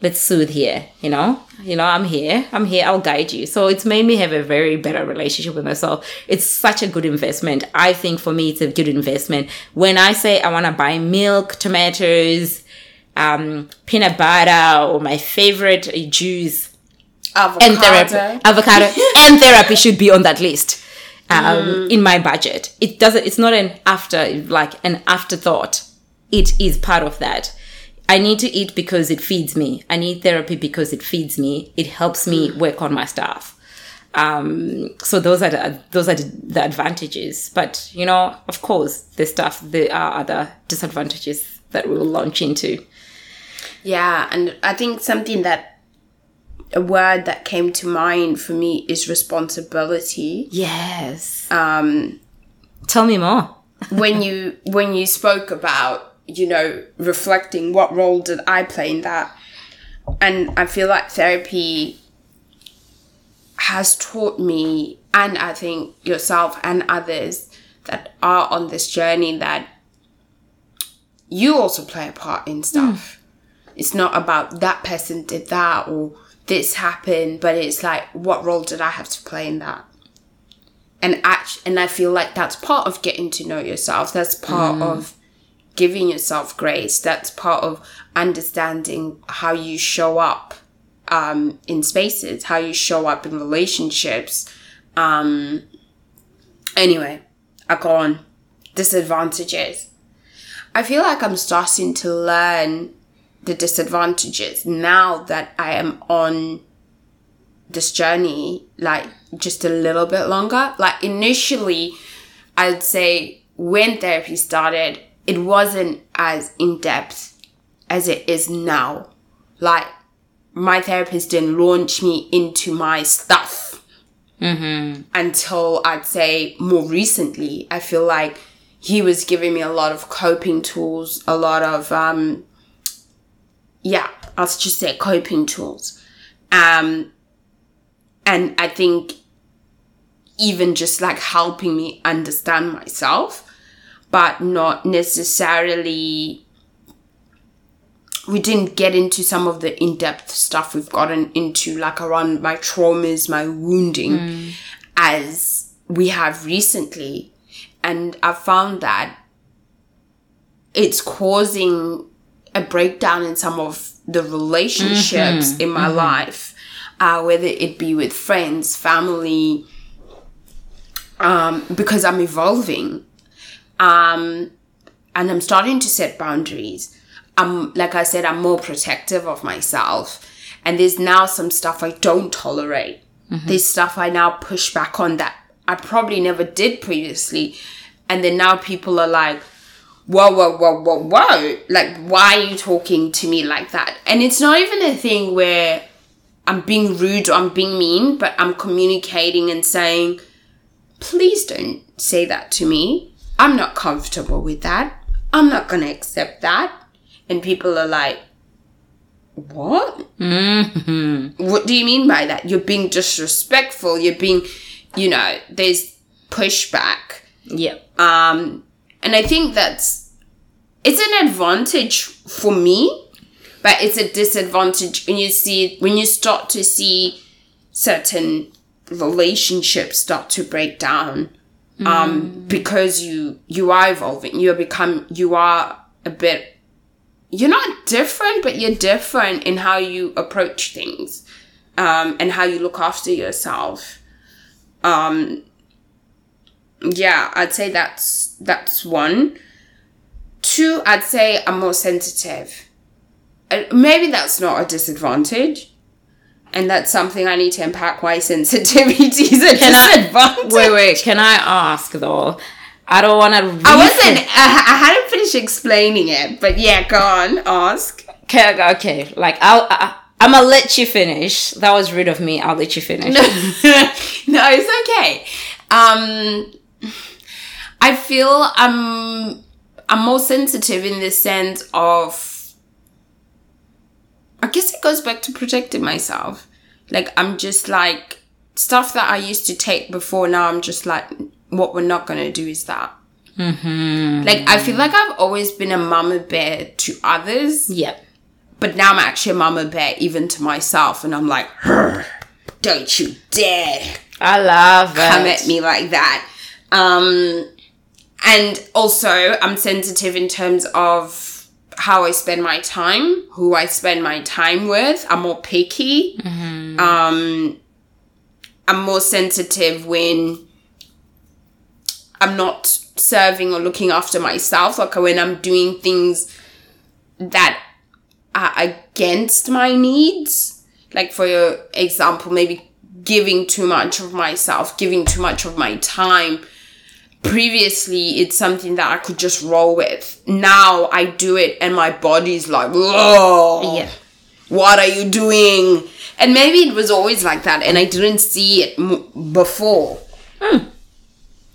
Let's soothe here you know? You know i'm here. I'm here. I'll guide you. So it's made me have a very better relationship with myself. It's such a good investment. I think for me it's a good investment. When i say i want to buy milk tomatoes um, peanut butter or my favorite juice Avocado. and therapy avocado and therapy should be on that list um, in my budget. It doesn't it's not an after like an afterthought. It is part of that. I need to eat because it feeds me. I need therapy because it feeds me. It helps me work on my stuff. Um, so those are the, those are the, the advantages. But you know of course the stuff there are other disadvantages that we will launch into. Yeah, and I think something that a word that came to mind for me is responsibility. yes Um, tell me more when you when you spoke about you know reflecting what role did I play in that, and I feel like therapy has taught me, and I think yourself and others that are on this journey that you also play a part in stuff. It's not about that person did that or this happened, but it's like what role did I have to play in that? And act, and I feel like that's part of getting to know yourself. That's part of giving yourself grace. That's part of understanding how you show up um, in spaces, how you show up in relationships. Um, anyway, I go on. Disadvantages. I feel like I'm starting to learn the disadvantages now that I am on this journey, like just a little bit longer. Like initially, I'd say when therapy started, it wasn't as in depth as it is now. Like my therapist didn't launch me into my stuff until I'd say more recently. I feel like he was giving me a lot of coping tools, a lot of um, yeah, I'll just say coping tools. Um, and I think even just like helping me understand myself, but not necessarily. We didn't get into some of the in depth stuff we've gotten into, like around my traumas, my wounding, as we have recently. And I found that it's causing a breakdown in some of the relationships in my life, uh, whether it be with friends, family, um, because I'm evolving. Um, and I'm starting to set boundaries. I'm, like I said, I'm more protective of myself. And there's now some stuff I don't tolerate. There's stuff I now push back on that I probably never did previously. And then now people are like, whoa, whoa, whoa, whoa, whoa. Like, why are you talking to me like that? And it's not even a thing where I'm being rude or I'm being mean, but I'm communicating and saying, please don't say that to me. I'm not comfortable with that. I'm not going to accept that. And people are like, what? What do you mean by that? You're being disrespectful. You're being, you know, there's pushback. Yeah. Um, and I think that's it's an advantage for me, but it's a disadvantage when you see when you start to see certain relationships start to break down. Um, because you you are evolving, you are become you are a bit you're not different, but you're different in how you approach things, um, and how you look after yourself. Um, yeah, I'd say that's that's one. Two, I'd say I'm more sensitive. Maybe that's not a disadvantage, and that's something I need to unpack. Why sensitivity is a disadvantage? Wait, wait. Can I ask though? I don't want to. I wasn't. I, I hadn't finished explaining it, but yeah, go on. Ask. Okay, okay. Like I'll. I, I'm gonna let you finish. That was rude of me. I'll let you finish. no, it's okay. Um, I feel I'm I'm more sensitive in the sense of. I guess it goes back to protecting myself. Like I'm just like stuff that I used to take before. Now I'm just like, what we're not gonna do is that. Mm-hmm. Like I feel like I've always been a mama bear to others, Yep. but now I'm actually a mama bear even to myself, and I'm like, don't you dare I love it. come at me like that. Um, and also, I'm sensitive in terms of how I spend my time, who I spend my time with. I'm more picky. Um, I'm more sensitive when I'm not serving or looking after myself, like when I'm doing things that are against my needs. Like, for example, maybe giving too much of myself, giving too much of my time. Previously, it's something that I could just roll with. Now I do it, and my body's like, whoa, Yeah. what are you doing? And maybe it was always like that, and I didn't see it m- before. Hmm.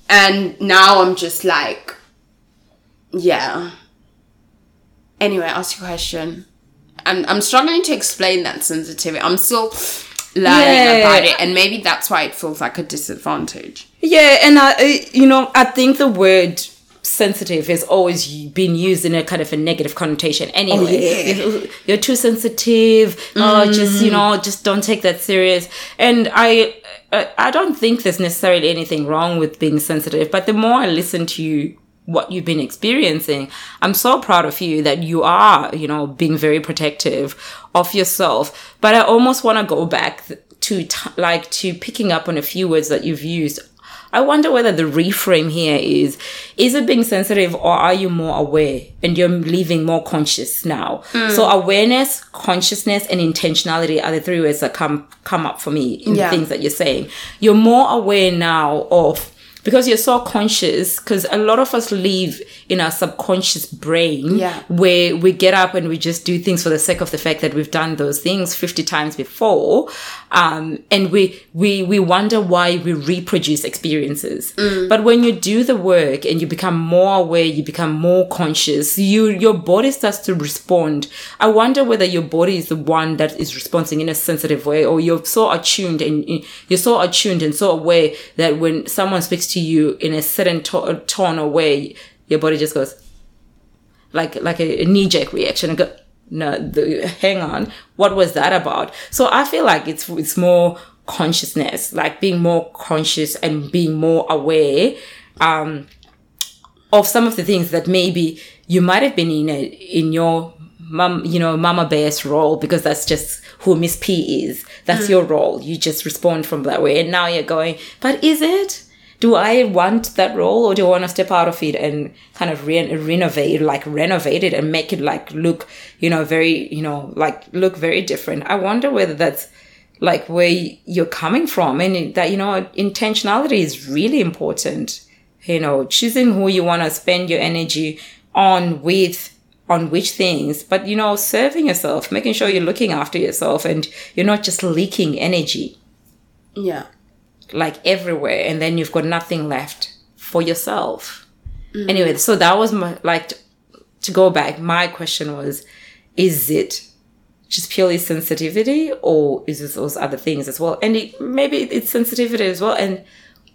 And now I'm just like, yeah. Anyway, ask your question. I'm, I'm struggling to explain that sensitivity. I'm still learning Yeah. about it, and maybe that's why it feels like a disadvantage. Yeah, and I, you know, I think the word sensitive has always been used in a kind of a negative connotation. Oh, anyway, yeah. you're too sensitive. Oh, just you mm. know, just don't take that serious. And I, I don't think there's necessarily anything wrong with being sensitive. But the more I listen to you. What you've been experiencing, I'm so proud of you that you are, you know, being very protective of yourself. But I almost want to go back to t- like to picking up on a few words that you've used I wonder whether the reframe here is is it being sensitive or are you more aware and you're living more conscious now? Hmm. So awareness, consciousness, and intentionality are the three words that come come up for me in Yeah. the things that you're saying. You're more aware now of because you're so conscious because a lot of us live in our subconscious brain Yeah. where we get up and we just do things for the sake of the fact that we've done those things 50 times before um, and we we we wonder why we reproduce experiences. But when you do the work and you become more aware you become more conscious you your body starts to respond. I wonder whether your body is the one that is responding in a sensitive way or you're so attuned and you're so attuned and so aware that when someone speaks to you in a certain to- tone or way your body just goes like like a, a knee jerk reaction. And go no the, hang on. What was that about? So i feel like it's it's more consciousness like being more conscious and being more aware um of some of the things that maybe you might have been in a, in your mum you know mama bear's role because that's just who miss p is. That's your role. You just respond from that way. And now you're going but is it do I want that role or do I want to step out of it and kind of re- renovate, like renovate it and make it like look, you know, very, you know, like look very different? I wonder whether that's like where you're coming from and that, you know, intentionality is really important. You know, choosing who you want to spend your energy on with on which things, but you know, serving yourself, making sure you're looking after yourself and you're not just leaking energy Yeah. Like everywhere and then you've got nothing left for yourself. Mm. Anyway so that was my like t- to go back my question was is it just purely sensitivity or is it those other things as well? And it, maybe it's sensitivity as well and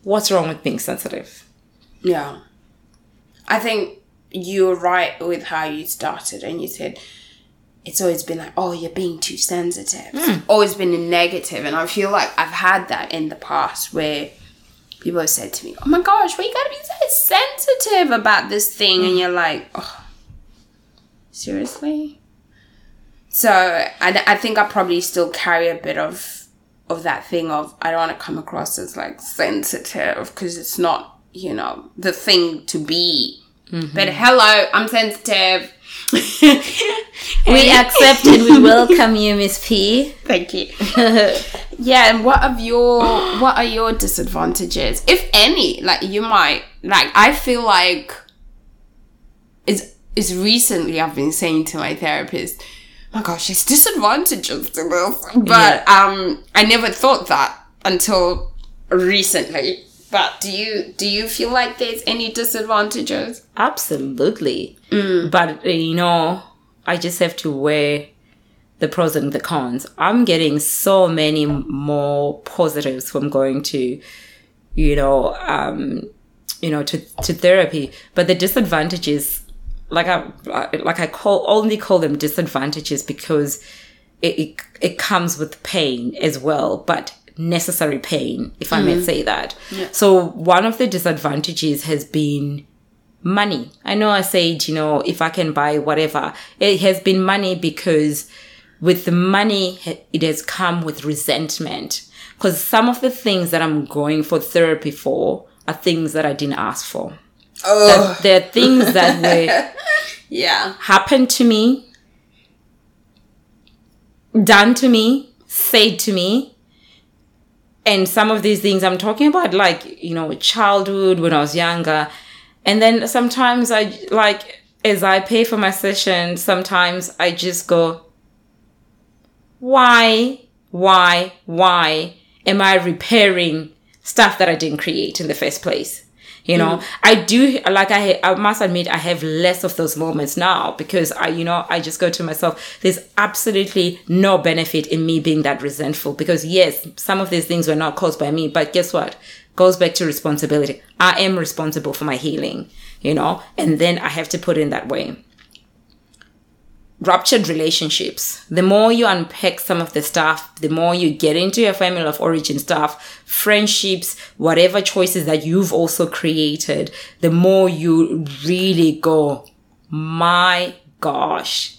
what's wrong with being sensitive? Yeah. I think you're right with how you started and you said it's always been like, oh, you're being too sensitive. Hmm. Always been a negative, And I feel like I've had that in the past where people have said to me, oh my gosh, why you gotta be so sensitive about this thing? And hmm. you're like, oh, seriously? So I, I think I probably still carry a bit of of that thing of I don't want to come across as like sensitive because it's not you know the thing to be. But hello, I'm sensitive. we accept and we welcome you miss p Thank you. yeah, and what of your what are your disadvantages, if any? Like you might like I feel like is is recently I've been saying to my therapist, my gosh, there's disadvantages to this. But um I never thought that until recently. But do you do you feel like there's any disadvantages? Absolutely. But, uh, you know, I just have to wear the pros and the cons. I'm getting so many more positives from going to, you know, um, you know, to, to therapy. But the disadvantages, like I, like I call, only call them disadvantages because it, it, it comes with pain as well, but necessary pain, if I may mm. say that. So one of the disadvantages has been money. I know I said, you know, if I can buy whatever, it has been money because with the money, it has come with resentment. Because some of the things that I'm going for therapy for are things that I didn't ask for. Oh, That there are things that were yeah. happened to me, done to me, said to me. And some of these things I'm talking about, like, you know, childhood when I was younger. And then sometimes I, like, as I pay for my session, sometimes I just go, why, why, why am I repairing stuff that I didn't create in the first place? You know, mm. I do like I I must admit I have less of those moments now because I you know I just go to myself there's absolutely no benefit in me being that resentful because yes some of these things were not caused by me but guess what? Goes back to responsibility. I am responsible for my healing you know and then I have to put in that way ruptured relationships. The more you unpack some of the stuff, the more you get into your family of origin stuff, friendships, whatever choices that you've also created, the more you really go, my gosh,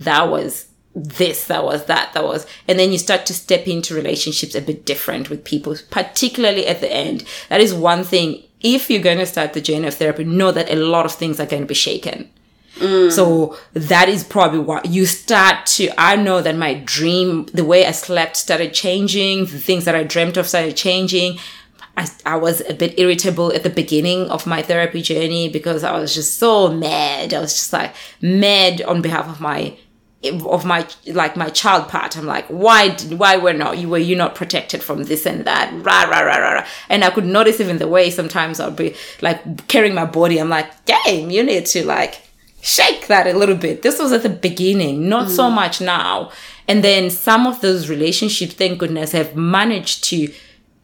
that was this, that was that, that was, and then you start to step into relationships a bit different with people, particularly at the end. That is one thing. If you're going to start the journey of therapy, know that a lot of things are going to be shaken. Mm. So that is probably what you start to. I know that my dream, the way I slept started changing, the things that I dreamt of started changing. I, I was a bit irritable at the beginning of my therapy journey because I was just so mad. I was just like mad on behalf of my of my like my child part. I'm like, why why were not you were you not protected from this and that? Rah rah rah rah rah. And I could notice even the way sometimes I'll be like carrying my body. I'm like, damn, you need to like shake that a little bit. This was at the beginning, not so much now. And then some of those relationships, thank goodness, have managed to,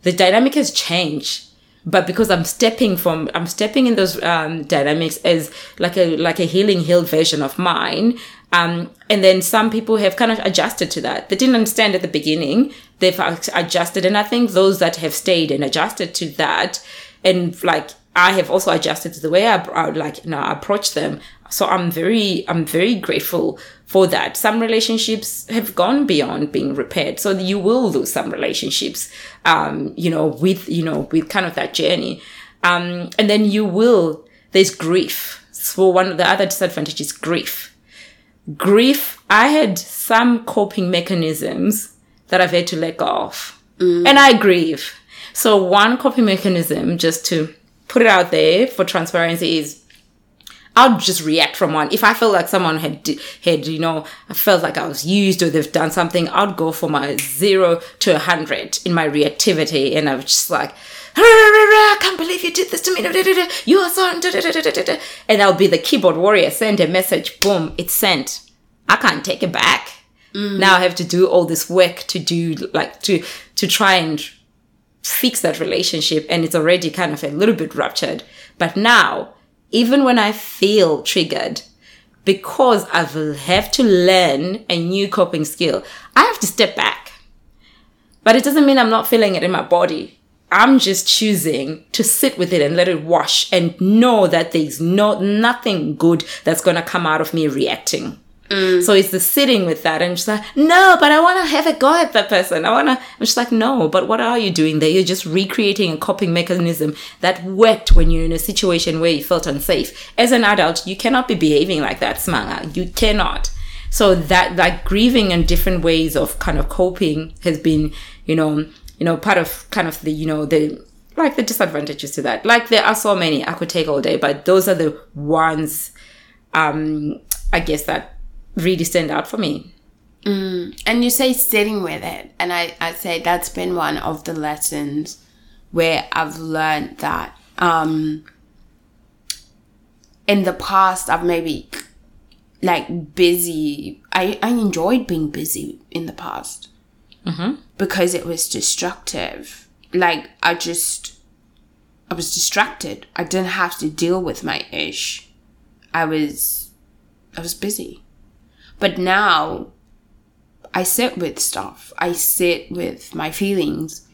the dynamic has changed. But because I'm stepping from, I'm stepping in those um, dynamics as like a like a healing, healed version of mine. Um, and then some people have kind of adjusted to that. They didn't understand at the beginning. They've adjusted, and I think those that have stayed and adjusted to that, and like I have also adjusted to the way I, I like you know approach them. So I'm very I'm very grateful for that. Some relationships have gone beyond being repaired, so you will lose some relationships. Um, you know, with you know with kind of that journey, um, and then you will. There's grief. So one of the other disadvantages, is grief. Grief. I had some coping mechanisms that I've had to let go of, and I grieve. So one coping mechanism, just to put it out there for transparency, is I'll just react from one. If I feel like someone had had you know I felt like I was used or they've done something, I'd go from a zero to a hundred in my reactivity, and I was just like, I can't believe you did this to me. You are so and I'll be the keyboard warrior. Send a message, boom, it's sent. I can't take it back. Mm. Now I have to do all this work to do like to to try and fix that relationship, and it's already kind of a little bit ruptured. But now even when I feel triggered, because I will have to learn a new coping skill, I have to step back. But it doesn't mean I'm not feeling it in my body. I'm just choosing to sit with it and let it wash and know that there's no nothing good that's gonna come out of me reacting. So it's the sitting with that and she's like, no, but I want to have a go at that person. I want to, I'm just like, no, but what are you doing there? You're just recreating a coping mechanism that worked when you're in a situation where you felt unsafe. As an adult, you cannot be behaving like that, Smanga. You cannot. So that, like grieving and different ways of kind of coping has been, you know, you know, part of kind of the, you know, the, like the disadvantages to that. Like there are so many I could take all day, but those are the ones, um, I guess that really stand out for me. And you say sitting with it, and I, I say that's been one of the lessons where I've learned that um, in the past I've maybe like busy. I, I enjoyed being busy in the past because it was destructive. Like I just, I was distracted. I didn't have to deal with my ish. I was, I was busy. But now, I sit with stuff. I sit with my feelings.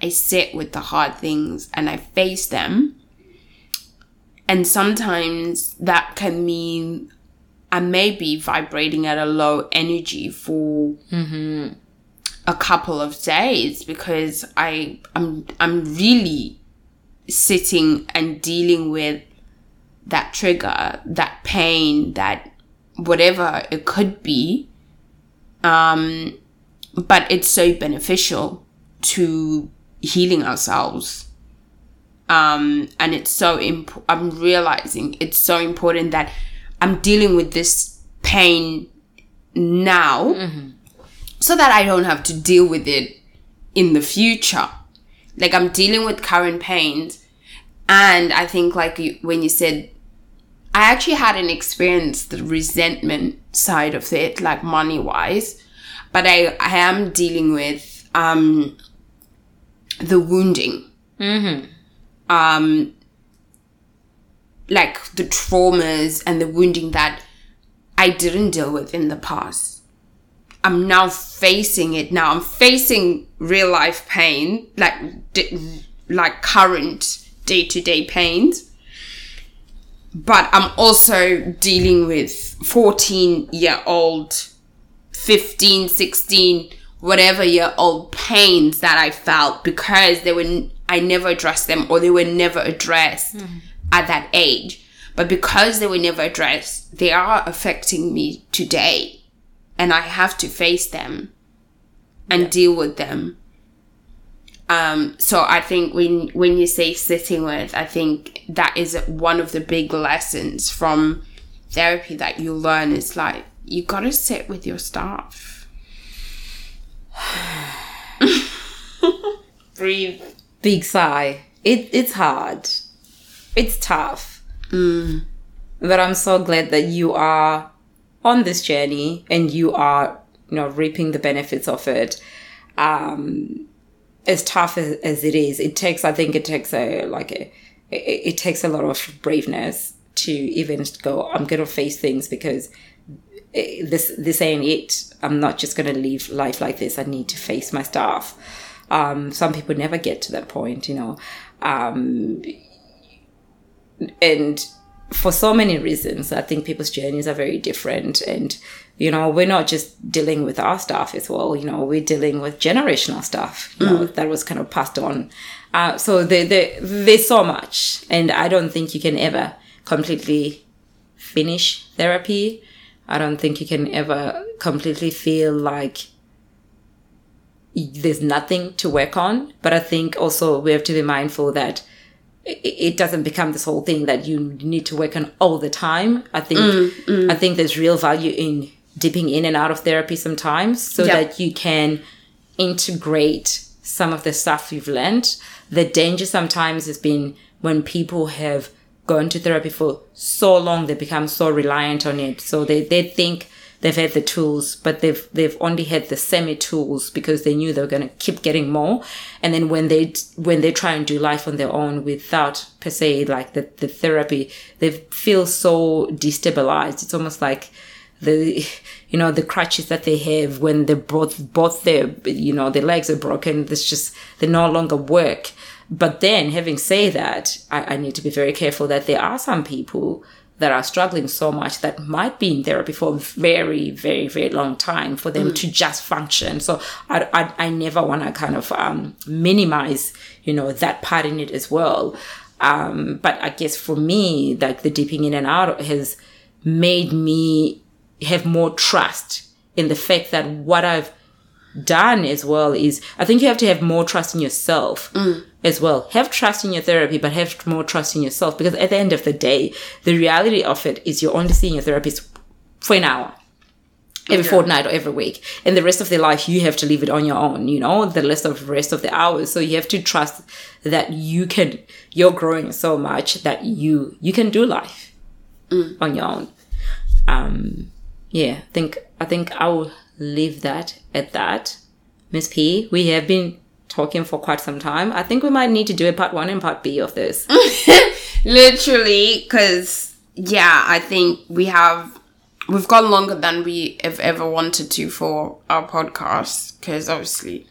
I sit with the hard things and I face them. And sometimes that can mean I may be vibrating at a low energy for a couple of days because I I'm I'm really sitting and dealing with that trigger, that pain, that whatever it could be. Um, but it's so beneficial to healing ourselves. Um, and it's so imp- I'm realizing it's so important that I'm dealing with this pain now so that I don't have to deal with it in the future. Like I'm dealing with current pains. And I think like you, when you said, I actually hadn't experienced the resentment side of it, like money wise, but I, I am dealing with, um, the wounding. Um, like the traumas and the wounding that I didn't deal with in the past. I'm now facing it now. I'm facing real life pain, like like current day to day pains. But I'm also dealing with 14 year old, 15, 16, whatever year old pains that I felt because they were I never addressed them or they were never addressed at that age. But because they were never addressed, they are affecting me today and I have to face them and deal with them. Um, so I think when when you say sitting with, I think that is one of the big lessons from therapy that you learn is like you gotta sit with your stuff. Breathe. Big sigh. It it's hard. It's tough. But I'm so glad that you are on this journey and you are, you know, reaping the benefits of it. Um, as tough as, as it is, it takes. I think it takes a like a. It, it takes a lot of braveness to even go. I'm gonna face things because eh, this this ain't it. I'm not just gonna live life like this. I need to face my stuff. Um, some people never get to that point, you know. Um, and for so many reasons, I think people's journeys are very different. And, you know, we're not just dealing with our stuff as well, you know, we're dealing with generational stuff, you know, that was kind of passed on. Uh, so there, there, there's so much. And I don't think you can ever completely finish therapy. I don't think you can ever completely feel like there's nothing to work on. But I think also we have to be mindful that it, doesn't become this whole thing that you need to work on all the time. I think I think there's real value in dipping in and out of therapy sometimes so Yep. that you can integrate some of the stuff you've learned. The danger sometimes has been when people have gone to therapy for so long, they become so reliant on it. So they, they think they've had the tools, but they've they've only had the semi tools because they knew they were going to keep getting more. And then when they when they try and do life on their own without per se like the, the therapy, they feel so destabilized. It's almost like the you know the crutches that they have when they both both their you know their legs are broken. It's just they no longer work. But then, having said that, I, I need to be very careful that there are some people that are struggling so much that might be in therapy for a very, very, very long time for them to just function. So I, I, I never want to kind of um, minimize, you know, that part in it as well. Um, but I guess for me, like the dipping in and out has made me have more trust in the fact that what I've done as well is I think you have to have more trust in yourself as well. Have trust in your therapy, but have more trust in yourself because at the end of the day, the reality of it is you're only seeing your therapist for an hour. Every fortnight or every week, and the rest of their life you have to leave it on your own. You know the rest of rest of the hours, so you have to trust that you can. You're growing so much that you you can do life on your own. um, yeah, I think I think I will leave that at that. Miss P, we have been talking for quite some time. I think we might need to do a part one and part B of this. Literally, because yeah, I think we have we've gone longer than we have ever wanted to for our podcast because obviously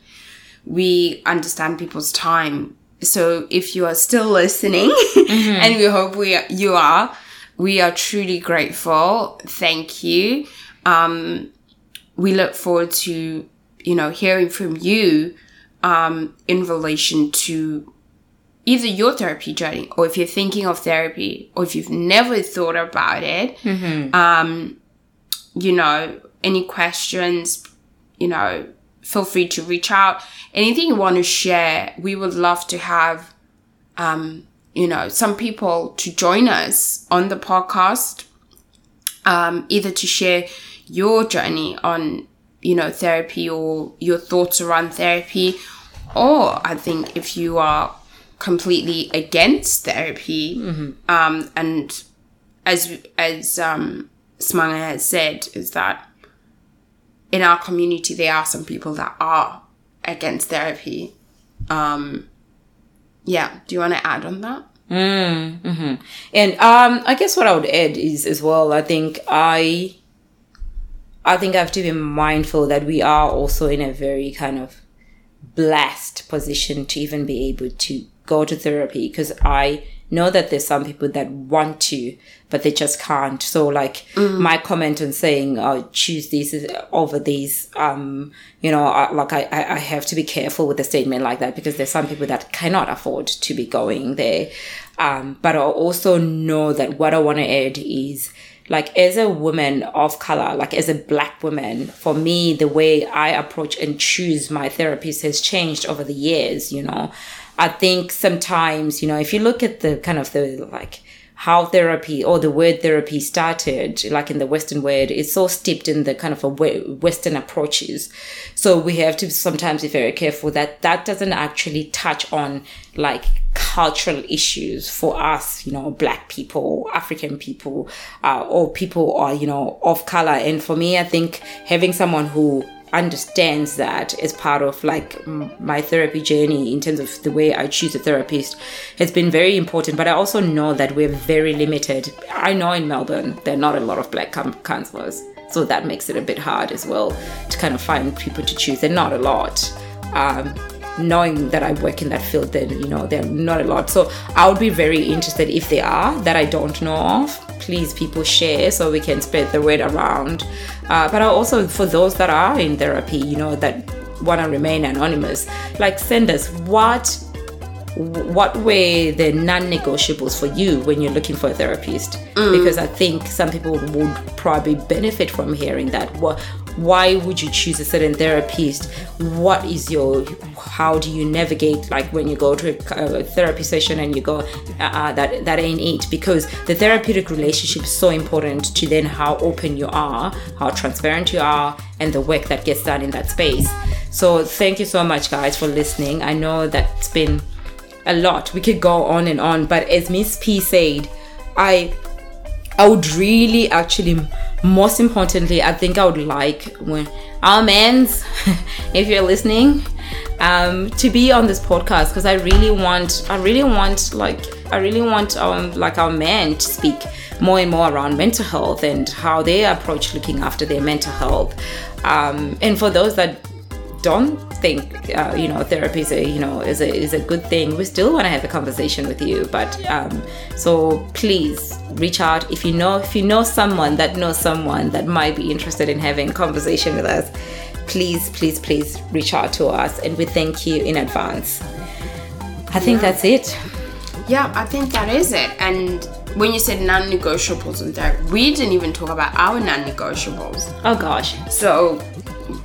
we understand people's time. So if you are still listening, mm-hmm. and we hope we you are, we are truly grateful. Thank you. Um, we look forward to you know hearing from you um, in relation to either your therapy journey or if you're thinking of therapy or if you've never thought about it um, you know any questions you know feel free to reach out anything you want to share we would love to have um, you know some people to join us on the podcast um, either to share your journey on you know therapy or your thoughts around therapy or i think if you are completely against therapy um, and as as um, smanga has said is that in our community there are some people that are against therapy um, yeah do you want to add on that And um, I guess what I would add is as well. I think I, I think I have to be mindful that we are also in a very kind of blessed position to even be able to go to therapy because I know that there's some people that want to, but they just can't. So like my comment on saying, "Oh, choose these over these," um, you know, I, like I, I I have to be careful with a statement like that because there's some people that cannot afford to be going there. Um, but I also know that what I want to add is like as a woman of color, like as a black woman, for me, the way I approach and choose my therapist has changed over the years, you know. I think sometimes, you know, if you look at the kind of the like how therapy or the word therapy started, like in the Western world, it's so steeped in the kind of a we- Western approaches. So we have to sometimes be very careful that that doesn't actually touch on like cultural issues for us, you know, black people, African people, uh, or people are, you know, of color. And for me, I think having someone who understands that as part of like my therapy journey in terms of the way I choose a therapist has been very important. But I also know that we're very limited. I know in Melbourne there are not a lot of black counselors, so that makes it a bit hard as well to kind of find people to choose. They're not a lot. Um, knowing that I work in that field, then you know there are not a lot. So I would be very interested if there are that I don't know of. Please, people share so we can spread the word around. Uh, but also for those that are in therapy, you know that want to remain anonymous, like send us what what were the non-negotiables for you when you're looking for a therapist? Because i think some people would probably benefit from hearing that. What why would you choose a certain therapist? What is your how do you navigate like when you go to a, therapy session and you go uh, that that ain't it? Because the therapeutic relationship is so important to then how open you are how transparent you are and the work that gets done in that space. So thank you so much guys for listening. I know that's been a lot. We could go on and on, but as Miss P said, I I would really actually most importantly, I think I would like when our mans, if you're listening, um, to be on this podcast because I really want I really want like I really want um like our men to speak more and more around mental health and how they approach looking after their mental health. Um, and for those that don't think uh, you know therapy is a you know is a is a good thing. We still want to have a conversation with you but um so please reach out if you know if you know someone that knows someone that might be interested in having a conversation with us please please please reach out to us and we thank you in advance. I think that's it. Yeah, I think that is it. And when you said non-negotiables and that, we didn't even talk about our non-negotiables. oh gosh. So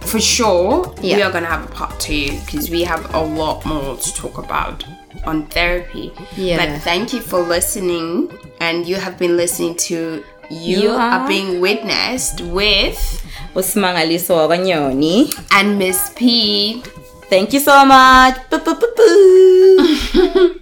for sure, we are gonna have a part two because we have a lot more to talk about on therapy. Yeah. But thank you for listening, and you have been listening to you, You are are- being witnessed with usimangaliso wakanyoni and Miss P. thank you so much